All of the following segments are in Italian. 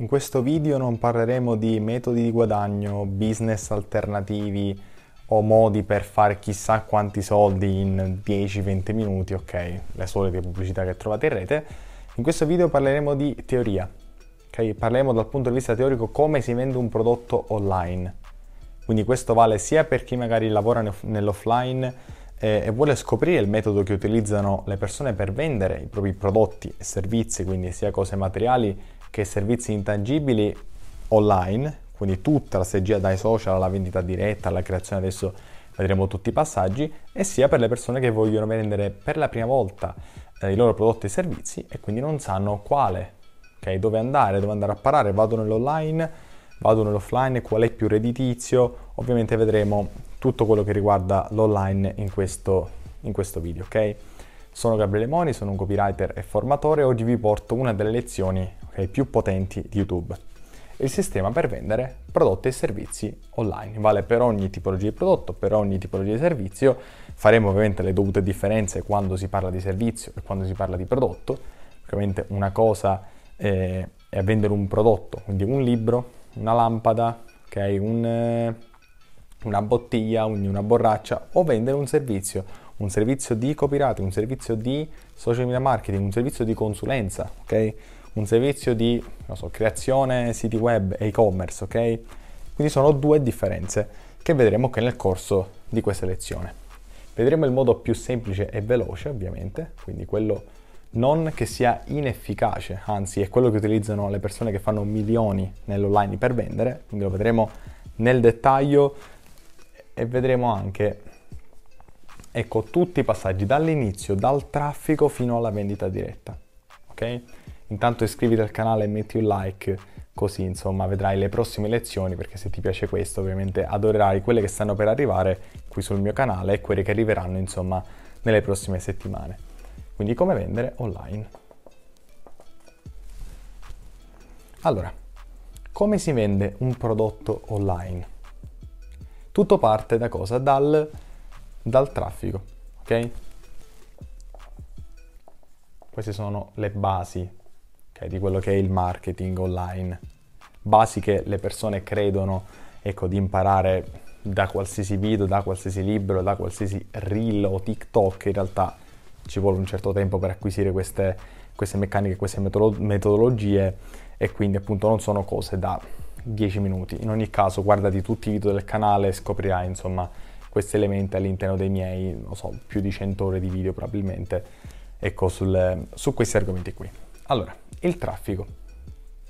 In questo video non parleremo di metodi di guadagno, business alternativi o modi per fare chissà quanti soldi in 10-20 minuti, ok, le solite pubblicità che trovate in rete. In questo video parleremo di teoria, ok? Parleremo dal punto di vista teorico come si vende un prodotto online. Quindi questo vale sia per chi magari lavora nell'offline eh, e vuole scoprire il metodo che utilizzano le persone per vendere i propri prodotti e servizi, quindi sia cose materiali che servizi intangibili online, quindi tutta la strategia dai social alla vendita diretta, alla creazione adesso vedremo tutti i passaggi, e sia per le persone che vogliono vendere per la prima volta eh, i loro prodotti e servizi e quindi non sanno quale, okay, dove andare, dove andare a parare, vado nell'online, vado nell'offline, qual è più redditizio, ovviamente vedremo tutto quello che riguarda l'online in questo, in questo video, ok? Sono Gabriele Moni, sono un copywriter e formatore oggi vi porto una delle lezioni okay, più potenti di YouTube. Il sistema per vendere prodotti e servizi online. Vale per ogni tipologia di prodotto, per ogni tipologia di servizio. Faremo ovviamente le dovute differenze quando si parla di servizio e quando si parla di prodotto. Ovviamente una cosa eh, è vendere un prodotto, quindi un libro, una lampada, okay, un, eh, una bottiglia, una borraccia o vendere un servizio, un servizio di copyright, un servizio di social media marketing, un servizio di consulenza, ok? Un servizio di so, creazione siti web e e-commerce, ok? Quindi sono due differenze che vedremo che nel corso di questa lezione. Vedremo il modo più semplice e veloce, ovviamente, quindi quello non che sia inefficace, anzi è quello che utilizzano le persone che fanno milioni nell'online per vendere, quindi lo vedremo nel dettaglio e vedremo anche ecco tutti i passaggi dall'inizio, dal traffico fino alla vendita diretta. Ok? Intanto iscriviti al canale e metti un like, così insomma vedrai le prossime lezioni perché se ti piace questo ovviamente adorerai quelle che stanno per arrivare qui sul mio canale e quelle che arriveranno insomma nelle prossime settimane. Quindi come vendere online. Allora, come si vende un prodotto online? Tutto parte da cosa? Dal, dal traffico, ok? Queste sono le basi okay, di quello che è il marketing online. Basi che le persone credono ecco, di imparare da qualsiasi video, da qualsiasi libro, da qualsiasi reel o TikTok. In realtà ci vuole un certo tempo per acquisire queste, queste meccaniche, queste metodologie e quindi appunto non sono cose da 10 minuti. In ogni caso, guardati tutti i video del canale e scoprirai insomma questi elementi all'interno dei miei, non so, più di 100 ore di video probabilmente, ecco, sul, su questi argomenti qui. Allora, il traffico,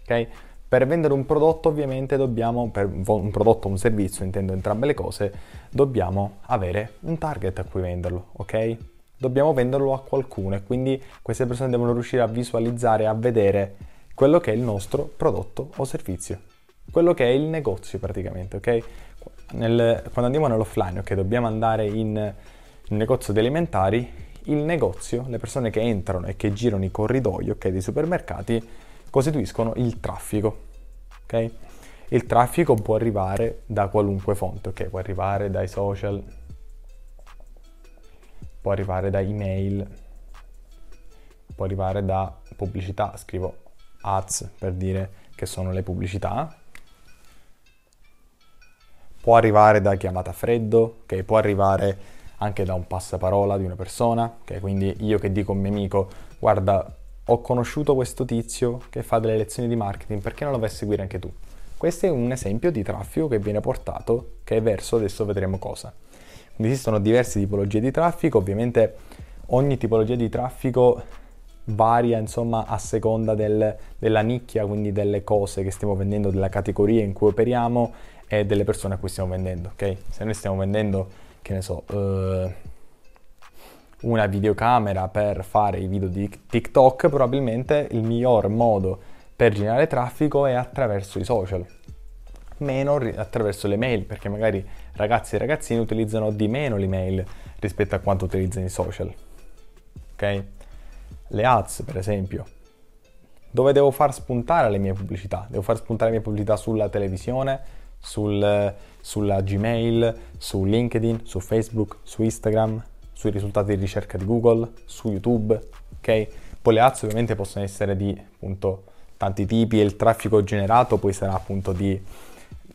ok? Per vendere un prodotto ovviamente dobbiamo, per un prodotto o un servizio, intendo entrambe le cose, dobbiamo avere un target a cui venderlo, ok? Dobbiamo venderlo a qualcuno e quindi queste persone devono riuscire a visualizzare, a vedere quello che è il nostro prodotto o servizio quello che è il negozio praticamente, ok? Nel, quando andiamo nell'offline, ok, dobbiamo andare in un negozio di alimentari, il negozio, le persone che entrano e che girano i corridoi, ok, dei supermercati, costituiscono il traffico, ok? Il traffico può arrivare da qualunque fonte, ok? Può arrivare dai social, può arrivare da email, può arrivare da pubblicità, scrivo ads per dire che sono le pubblicità, può arrivare da chiamata a freddo, può arrivare anche da un passaparola di una persona, che quindi io che dico a un mio amico, guarda, ho conosciuto questo tizio che fa delle lezioni di marketing, perché non lo vai a seguire anche tu? Questo è un esempio di traffico che viene portato, che è verso, adesso vedremo cosa. Quindi esistono diverse tipologie di traffico, ovviamente ogni tipologia di traffico varia insomma a seconda del, della nicchia, quindi delle cose che stiamo vendendo, della categoria in cui operiamo e delle persone a cui stiamo vendendo, ok? Se noi stiamo vendendo, che ne so, uh, una videocamera per fare i video di TikTok, probabilmente il miglior modo per generare traffico è attraverso i social, meno attraverso le mail, perché magari ragazzi e ragazzini utilizzano di meno l'email rispetto a quanto utilizzano i social. Ok? Le ads, per esempio. Dove devo far spuntare le mie pubblicità? Devo far spuntare le mie pubblicità sulla televisione, sul, sulla Gmail, su LinkedIn, su Facebook, su Instagram, sui risultati di ricerca di Google, su YouTube, ok? Poi le ads ovviamente possono essere di appunto tanti tipi e il traffico generato poi sarà appunto di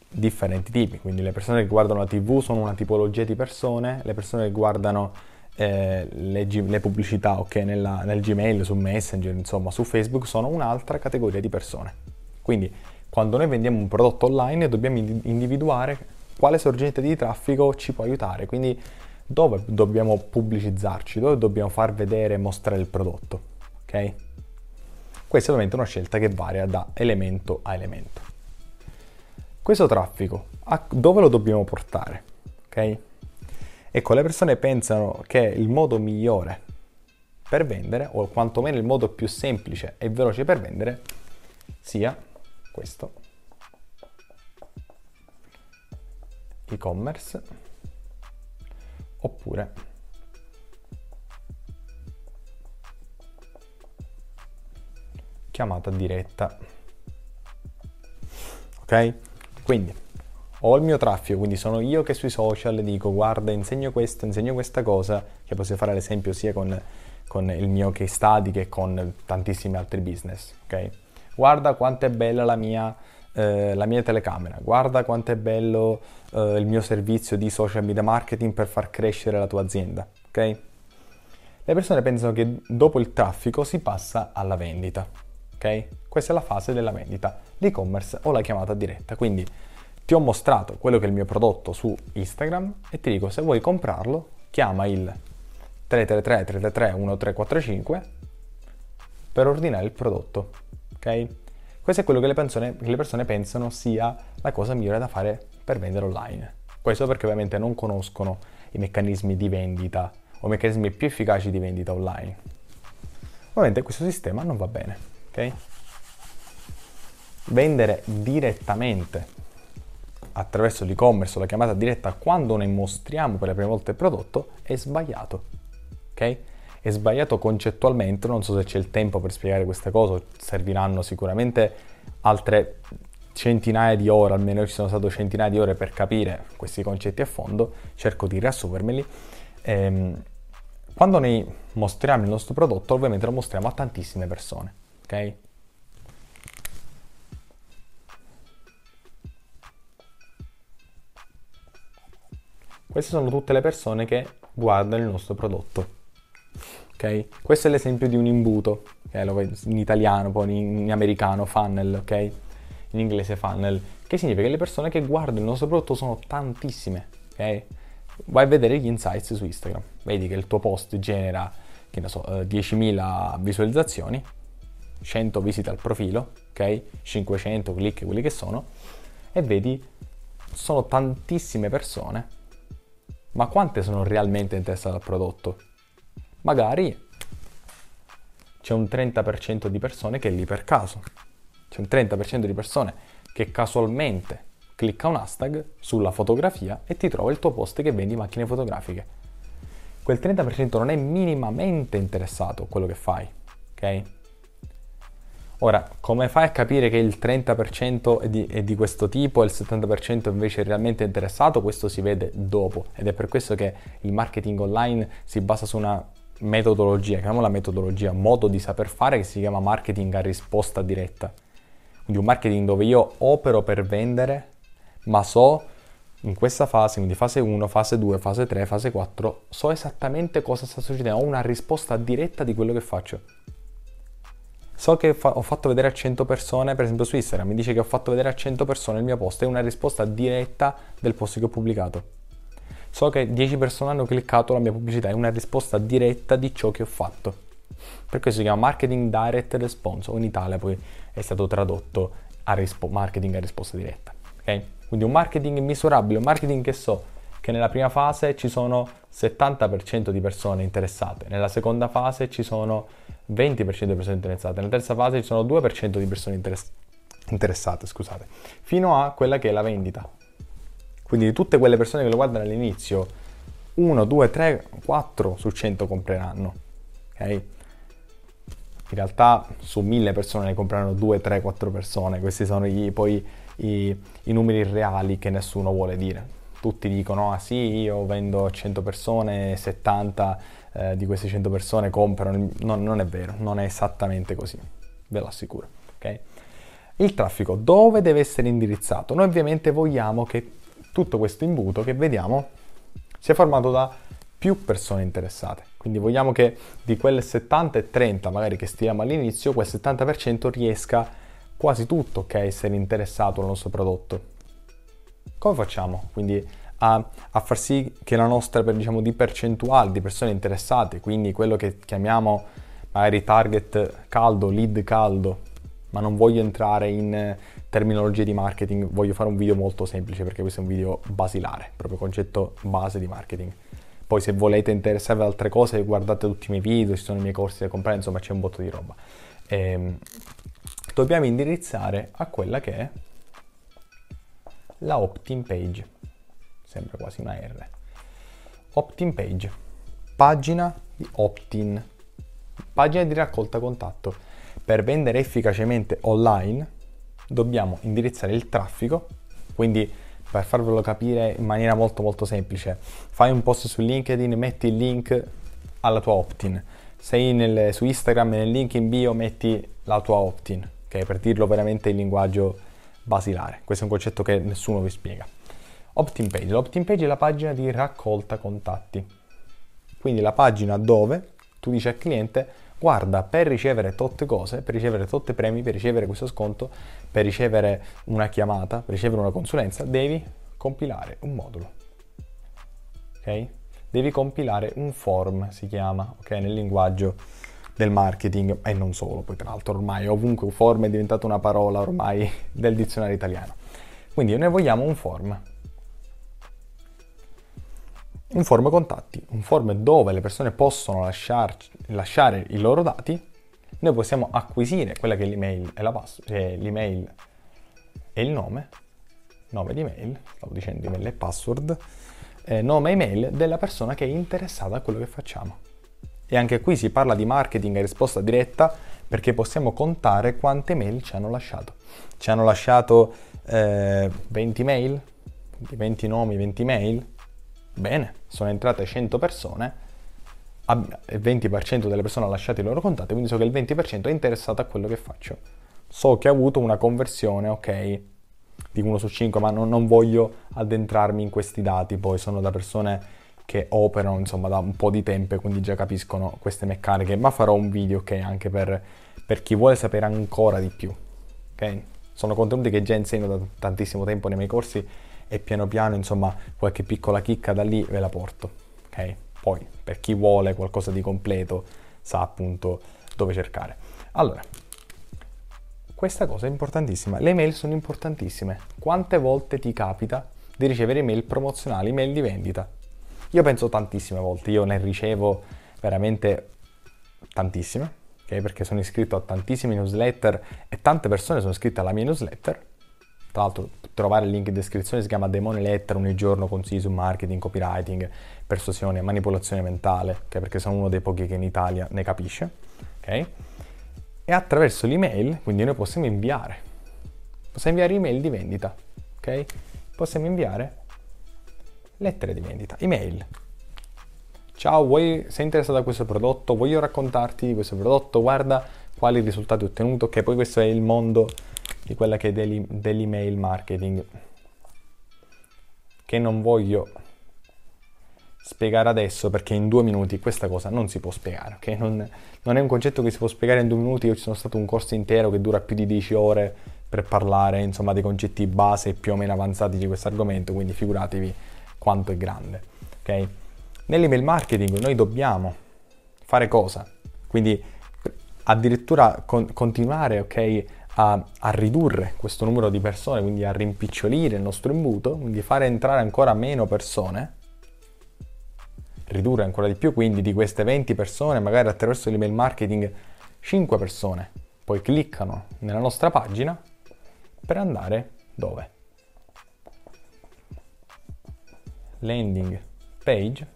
differenti tipi, quindi le persone che guardano la TV sono una tipologia di persone, le persone che guardano eh, le, le, pubblicità ok, nella, nel Gmail, su Messenger, insomma su Facebook sono un'altra categoria di persone. Quindi quando noi vendiamo un prodotto online dobbiamo individuare quale sorgente di traffico ci può aiutare, quindi dove dobbiamo pubblicizzarci, dove dobbiamo far vedere e mostrare il prodotto. Ok? Questa è ovviamente una scelta che varia da elemento a elemento. Questo traffico, dove lo dobbiamo portare? Ok? Ecco, le persone pensano che il modo migliore per vendere, o quantomeno il modo più semplice e veloce per vendere, sia questo. E-commerce oppure chiamata diretta. Ok? Quindi ho il mio traffico, quindi sono io che sui social dico guarda insegno questo, insegno questa cosa, che posso fare l'esempio sia con, con il mio case study che con tantissimi altri business. Ok? Guarda quanto è bella la mia eh, la mia telecamera, guarda quanto è bello eh, il mio servizio di social media marketing per far crescere la tua azienda, ok? Le persone pensano che dopo il traffico si passa alla vendita, ok? Questa è la fase della vendita, l'e-commerce o la chiamata diretta, quindi ti ho mostrato quello che è il mio prodotto su Instagram e ti dico se vuoi comprarlo chiama il 333 333 1345 per ordinare il prodotto, ok? Questo è quello che le, persone, che le persone pensano sia la cosa migliore da fare per vendere online. Questo perché ovviamente non conoscono i meccanismi di vendita o i meccanismi più efficaci di vendita online. Ovviamente questo sistema non va bene, ok? Vendere direttamente attraverso l'e-commerce o la chiamata diretta quando ne mostriamo per la prima volta il prodotto è sbagliato, ok? È sbagliato concettualmente, non so se c'è il tempo per spiegare questa cosa, serviranno sicuramente altre centinaia di ore, almeno ci sono state centinaia di ore per capire questi concetti a fondo, cerco di riassumermeli. Ehm, quando noi mostriamo il nostro prodotto, ovviamente lo mostriamo a tantissime persone, ok? Queste sono tutte le persone che guardano il nostro prodotto Questo è l'esempio di un imbuto, okay? in italiano, poi in, in americano funnel, ok? In inglese funnel, che significa che le persone che guardano il nostro prodotto sono tantissime, ok? Vai a vedere gli insights su Instagram, vedi che il tuo post genera, che ne so, 10.000 eh, visualizzazioni, 100 visite al profilo, ok? 500 click, quelli che sono, e vedi sono tantissime persone, ma quante sono realmente interessate al prodotto? Magari c'è un 30% di persone che è lì per caso. C'è un 30% di persone che casualmente clicca un hashtag sulla fotografia e ti trova il tuo post che vendi macchine fotografiche. Quel 30% non è minimamente interessato a quello che fai, ok? Ora, come fai a capire che il 30% è di, è di, questo tipo e il 70% invece è realmente interessato? Questo si vede dopo ed è per questo che il marketing online si basa su una metodologia, chiamiamola metodologia, modo di saper fare che si chiama marketing a risposta diretta. Quindi un marketing dove io opero per vendere, ma so in questa fase, quindi fase 1, fase 2, fase 3, fase 4, so esattamente cosa sta succedendo, ho una risposta diretta di quello che faccio. So che fa- ho fatto vedere a 100 persone, per esempio su Instagram, mi dice che ho fatto vedere a 100 persone il mio post, è una risposta diretta del post che ho pubblicato. So che 10 persone hanno cliccato la mia pubblicità, è una risposta diretta di ciò che ho fatto. Per questo si chiama Marketing Direct Response, o in Italia poi è stato tradotto a rispo- marketing a risposta diretta. Okay? Quindi un marketing misurabile, un marketing che so che nella prima fase ci sono 70% di persone interessate, nella seconda fase ci sono 20% di persone interessate, nella terza fase ci sono 2% di persone interess- interessate, scusate, fino a quella che è la vendita. Quindi di tutte quelle persone che lo guardano all'inizio, 1, 2, 3, 4 su 100 compreranno. Ok? In realtà su 1000 persone ne compreranno 2, 3, 4 persone. Questi sono i, poi i, i numeri reali che nessuno vuole dire. Tutti dicono, ah sì, io vendo a 100 persone, 70 eh, di queste 100 persone comprano. No, non è vero, non è esattamente così, ve lo assicuro. Okay? Il traffico dove deve essere indirizzato? Noi ovviamente vogliamo che tutto questo imbuto che vediamo sia formato da più persone interessate. Quindi vogliamo che di quelle 70 e 30 magari che stiamo all'inizio, quel 70% riesca quasi tutto okay, a essere interessato al nostro prodotto. Come facciamo? Quindi a, a far sì che la nostra diciamo, di percentuale di persone interessate, quindi quello che chiamiamo magari target caldo, lead caldo, ma non voglio entrare in terminologie di marketing, voglio fare un video molto semplice perché questo è un video basilare, proprio concetto base di marketing. Poi se volete interessarvi ad altre cose guardate tutti i miei video, ci sono i miei corsi da comprare, insomma c'è un botto di roba. Ehm, dobbiamo indirizzare a quella che è la opt-in page sembra quasi una R. Opt-in page, pagina di opt-in, pagina di raccolta contatto. Per vendere efficacemente online dobbiamo indirizzare il traffico, quindi per farvelo capire in maniera molto molto semplice, fai un post su LinkedIn, metti il link alla tua opt-in. Sei nel, su Instagram nel link in bio metti la tua opt-in, ok? Per dirlo veramente in linguaggio basilare. Questo è un concetto che nessuno vi spiega. Opt-in page. L'opt-in page è la pagina di raccolta contatti. Quindi la pagina dove tu dici al cliente guarda per ricevere totte cose, per ricevere totte premi, per ricevere questo sconto, per ricevere una chiamata, per ricevere una consulenza, devi compilare un modulo. Ok? Devi compilare un form, si chiama, ok? Nel linguaggio del marketing e non solo, poi tra l'altro ormai ovunque un form è diventata una parola ormai del dizionario italiano. Quindi noi vogliamo un form un form contatti, un form dove le persone possono lasciarci, lasciare i loro dati, noi possiamo acquisire quella che è l'email e, la pass- cioè l'email e il nome, nome di mail, stavo dicendo email e password, eh, nome e email della persona che è interessata a quello che facciamo. E anche qui si parla di marketing a risposta diretta perché possiamo contare quante mail ci hanno lasciato. Ci hanno lasciato eh, 20 mail, 20 nomi, 20 mail, Bene, sono entrate 100 persone, il 20% delle persone ha lasciato i loro contatti, quindi so che il 20% è interessato a quello che faccio. So che ha avuto una conversione, ok, di 1 su 5, ma non, non voglio addentrarmi in questi dati, poi sono da persone che operano insomma da un po' di tempo e quindi già capiscono queste meccaniche, ma farò un video ok anche per, per chi vuole sapere ancora di più. Ok? Sono contenuti che già insegno da tantissimo tempo nei miei corsi e piano piano insomma qualche piccola chicca da lì ve la porto, ok? Poi per chi vuole qualcosa di completo sa appunto dove cercare. Allora, questa cosa è importantissima, le mail sono importantissime. Quante volte ti capita di ricevere email promozionali, email di vendita? Io penso tantissime volte, io ne ricevo veramente tantissime, ok? Perché sono iscritto a tantissime newsletter e tante persone sono iscritte alla mia newsletter tra l'altro trovare il link in descrizione, si chiama Demone Letter, ogni giorno consigli su marketing, copywriting, persuasione, manipolazione mentale, okay? perché sono uno dei pochi che in Italia ne capisce. Okay? E attraverso l'email, quindi noi possiamo inviare, possiamo inviare email di vendita, ok? Possiamo inviare lettere di vendita, email. Ciao, vuoi, sei interessato a questo prodotto? Voglio raccontarti di questo prodotto? Guarda quali risultati ho ottenuto, che poi questo è il mondo di quella che è dell'email marketing che non voglio spiegare adesso perché in due minuti questa cosa non si può spiegare, ok? Non, non, è un concetto che si può spiegare in due minuti, io ci sono stato un corso intero che dura più di 10 ore per parlare insomma dei concetti base più o meno avanzati di questo argomento, quindi figuratevi quanto è grande, ok? Nell'email marketing noi dobbiamo fare cosa? Quindi addirittura con, continuare, ok, a, a, ridurre questo numero di persone, quindi a rimpicciolire il nostro imbuto, quindi fare entrare ancora meno persone, ridurre ancora di più, quindi di queste 20 persone, magari attraverso l'email marketing 5 persone poi cliccano nella nostra pagina per andare dove? Landing page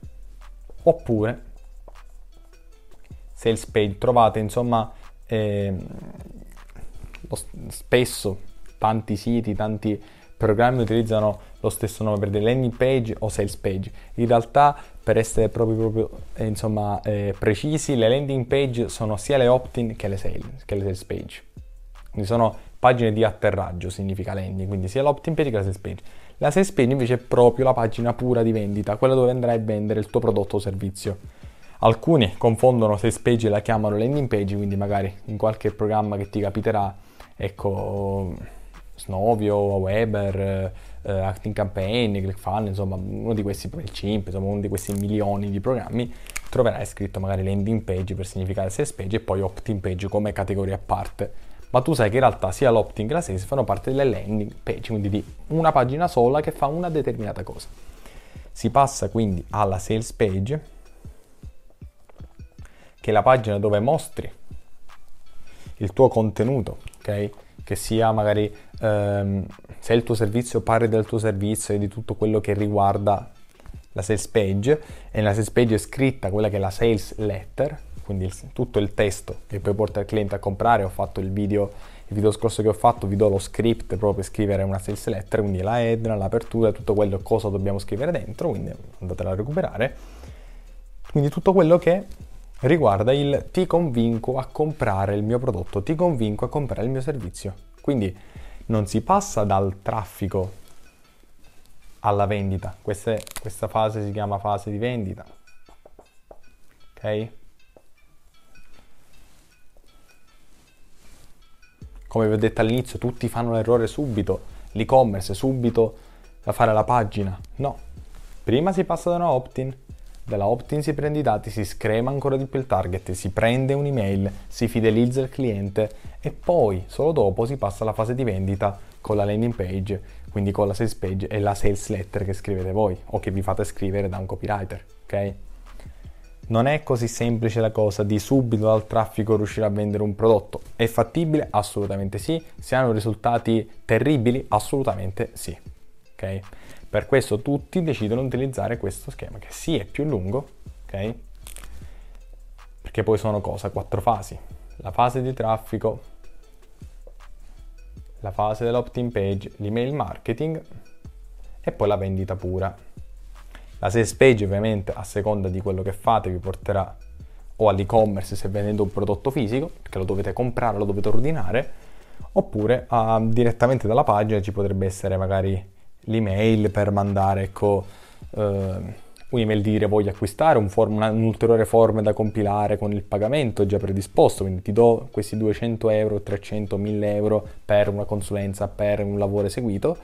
oppure sales page trovate insomma eh, spesso tanti siti, tanti programmi utilizzano lo stesso nome per delle landing page o sales page. In realtà, per essere proprio, proprio eh, insomma, eh, precisi, le landing page sono sia le opt-in che le, sales, che le sales page. Quindi sono pagine di atterraggio significa landing, quindi sia l'opt-in page che la sales page. La sales page invece è proprio la pagina pura di vendita, quella dove andrai a vendere il tuo prodotto o servizio. Alcuni confondono sales page e la chiamano landing page, quindi magari in qualche programma che ti capiterà, ecco, Snovio, Weber, eh, Acting Campaign, ClickFunnels, insomma, uno di questi, il CIMP, insomma, uno di questi milioni di programmi, troverai scritto magari landing page per significare sales page e poi opt-in page come categoria a parte. Ma tu sai che in realtà sia l'opt-in che la sales fanno parte delle landing page, quindi di una pagina sola che fa una determinata cosa. Si passa quindi alla sales page, che è la pagina dove mostri il tuo contenuto, Che sia magari ehm, se il tuo servizio parli del tuo servizio e di tutto quello che riguarda la sales page e nella sales page è scritta quella che è la sales letter, quindi il, tutto il testo che poi porta il cliente a comprare. Ho fatto il video, il video scorso che ho fatto, vi do lo script proprio per scrivere una sales letter, quindi la header, l'apertura, tutto quello cosa dobbiamo scrivere dentro, quindi andatela a recuperare. Quindi tutto quello che riguarda il ti convinco a comprare il mio prodotto, ti convinco a comprare il mio servizio. Quindi non si passa dal traffico alla vendita. Queste, questa fase si chiama fase di vendita. Ok? Come vi ho detto all'inizio, tutti fanno l'errore subito, l'e-commerce subito da fare la pagina. No, prima si passa da una opt-in, dalla opt-in si prende i dati, si screma ancora di più il target, si prende un'email, si fidelizza il cliente e poi, solo dopo, si passa alla fase di vendita con la landing page, quindi con la sales page e la sales letter che scrivete voi o che vi fate scrivere da un copywriter, ok? Non è così semplice la cosa di subito dal traffico riuscire a vendere un prodotto. È fattibile? Assolutamente sì. Si hanno risultati terribili? Assolutamente sì. Ok? Per questo tutti decidono di utilizzare questo schema che sì è più lungo, ok? Perché poi sono cosa? Quattro fasi. La fase di traffico, la fase dell'opt-in page, l'email marketing e poi la vendita pura. La sales page ovviamente a seconda di quello che fate vi porterà o all'e-commerce se vendete un prodotto fisico, perché lo dovete comprare, lo dovete ordinare, oppure uh, direttamente dalla pagina ci potrebbe essere magari l'email per mandare ecco, uh, un'email di dire voglio acquistare, un form, una, un'ulteriore forma da compilare con il pagamento già predisposto, quindi ti do questi 200 euro, 300, 1000 euro per una consulenza, per un lavoro eseguito,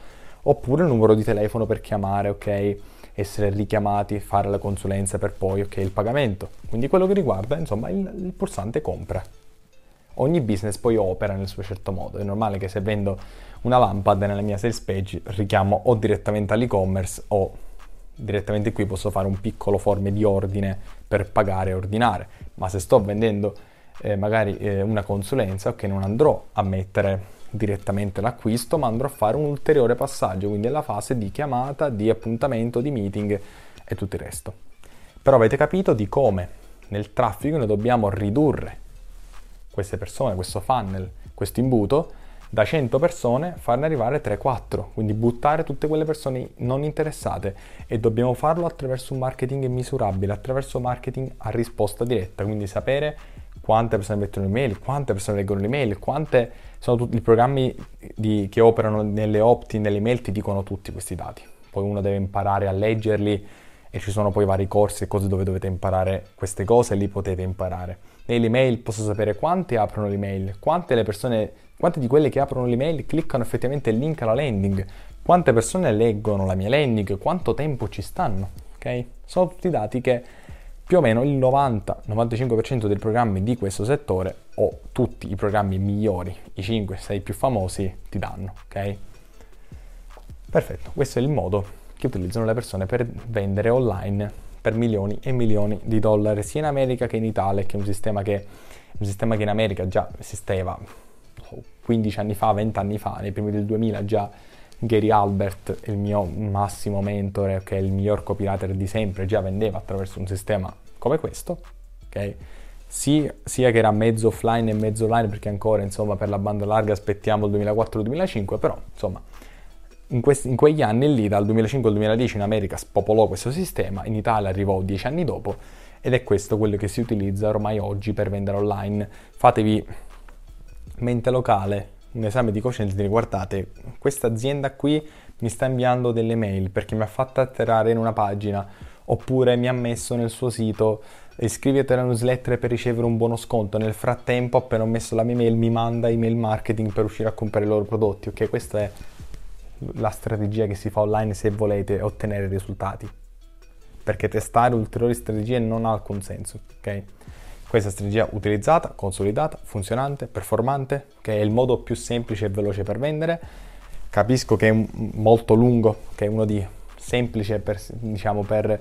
oppure il numero di telefono per chiamare, ok? essere richiamati, fare la consulenza per poi ok il pagamento. Quindi quello che riguarda insomma il, il pulsante compra. Ogni business poi opera nel suo certo modo. È normale che se vendo una lampada nella mia sales page richiamo o direttamente all'e-commerce o direttamente qui posso fare un piccolo forme di ordine per pagare e ordinare. Ma se sto vendendo eh, magari eh, una consulenza, ok, non andrò a mettere direttamente l'acquisto, ma andrò a fare un ulteriore passaggio, quindi la fase di chiamata, di appuntamento, di meeting e tutto il resto. Però avete capito di come nel traffico noi dobbiamo ridurre queste persone, questo funnel, questo imbuto, da 100 persone farne arrivare 3-4, quindi buttare tutte quelle persone non interessate e dobbiamo farlo attraverso un marketing misurabile, attraverso marketing a risposta diretta, quindi sapere quante persone mettono email, quante persone leggono l'email, quante sono tutti i programmi di, che operano nelle opt-in, nelle email ti dicono tutti questi dati. Poi uno deve imparare a leggerli e ci sono poi vari corsi e cose dove dovete imparare queste cose e li potete imparare. Nell'email posso sapere quante aprono l'email, quante le persone, quante di quelle che aprono l'email cliccano effettivamente il link alla landing, quante persone leggono la mia landing, quanto tempo ci stanno, ok? Sono tutti dati che più o meno il 90-95% dei programmi di questo settore o tutti i programmi migliori, i 5-6 più famosi, ti danno, ok? Perfetto, questo è il modo che utilizzano le persone per vendere online per milioni e milioni di dollari sia in America che in Italia, che è un sistema che, un sistema che in America già esisteva 15 anni fa, 20 anni fa, nei primi del 2000 già Gary Albert, il mio massimo mentore, che è il miglior copywriter di sempre, già vendeva attraverso un sistema come questo, ok? Sì, sia che era mezzo offline e mezzo online, perché ancora, insomma, per la banda larga aspettiamo il 2004-2005, però, insomma, in, questi, in, quegli anni lì, dal 2005 al 2010 in America spopolò questo sistema, in Italia arrivò dieci anni dopo, ed è questo quello che si utilizza ormai oggi per vendere online. Fatevi mente locale, un esame di coscienza dire guardate, questa azienda qui mi sta inviando delle mail perché mi ha fatto atterrare in una pagina oppure mi ha messo nel suo sito iscriviti alla newsletter per ricevere un buono sconto. Nel frattempo, appena ho messo la mia mail, mi manda email marketing per riuscire a comprare i loro prodotti. Ok, questa è la strategia che si fa online se volete ottenere risultati. Perché testare ulteriori strategie non ha alcun senso. Ok? Questa strategia utilizzata, consolidata, funzionante, performante, che è il modo più semplice e veloce per vendere. Capisco che è molto lungo, che è uno di semplice per, diciamo, per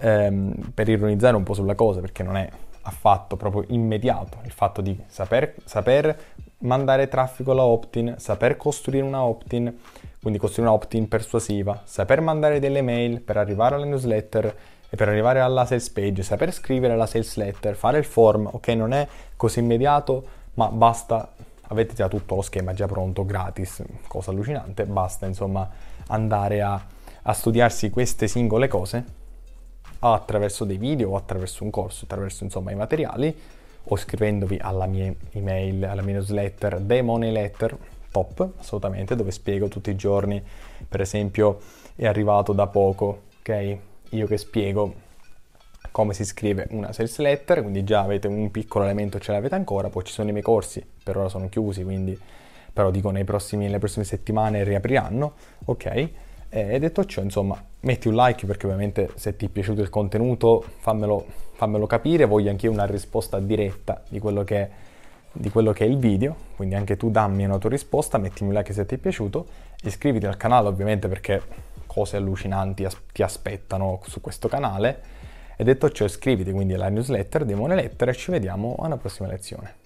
ehm, per ironizzare un po' sulla cosa, perché non è affatto proprio immediato il fatto di saper, saper mandare traffico alla opt-in, saper costruire una opt-in, quindi costruire una opt-in persuasiva, saper mandare delle mail per arrivare alla newsletter e per arrivare alla sales page, saper scrivere la sales letter, fare il form, ok, non è così immediato, ma basta, avete già tutto lo schema già pronto, gratis, cosa allucinante, basta insomma andare a, a studiarsi queste singole cose attraverso dei video o attraverso un corso, attraverso insomma i materiali o scrivendovi alla mia email, alla mia newsletter, The Money Letter, top, assolutamente, dove spiego tutti i giorni, per esempio è arrivato da poco, ok? Io che spiego come si scrive una sales letter, quindi già avete un piccolo elemento, ce l'avete ancora, poi ci sono i miei corsi, per ora sono chiusi, quindi però dico prossimi, nelle prossime settimane riapriranno, ok? E detto ciò, insomma, metti un like perché ovviamente se ti è piaciuto il contenuto fammelo, fammelo capire, voglio anche io una risposta diretta di quello, che è, di quello che è il video, quindi anche tu dammi una tua risposta, mettimi un like se ti è piaciuto, iscriviti al canale ovviamente perché cose allucinanti as- ti aspettano su questo canale e detto ciò iscriviti quindi alla newsletter, Demone Letter e ci vediamo alla prossima lezione.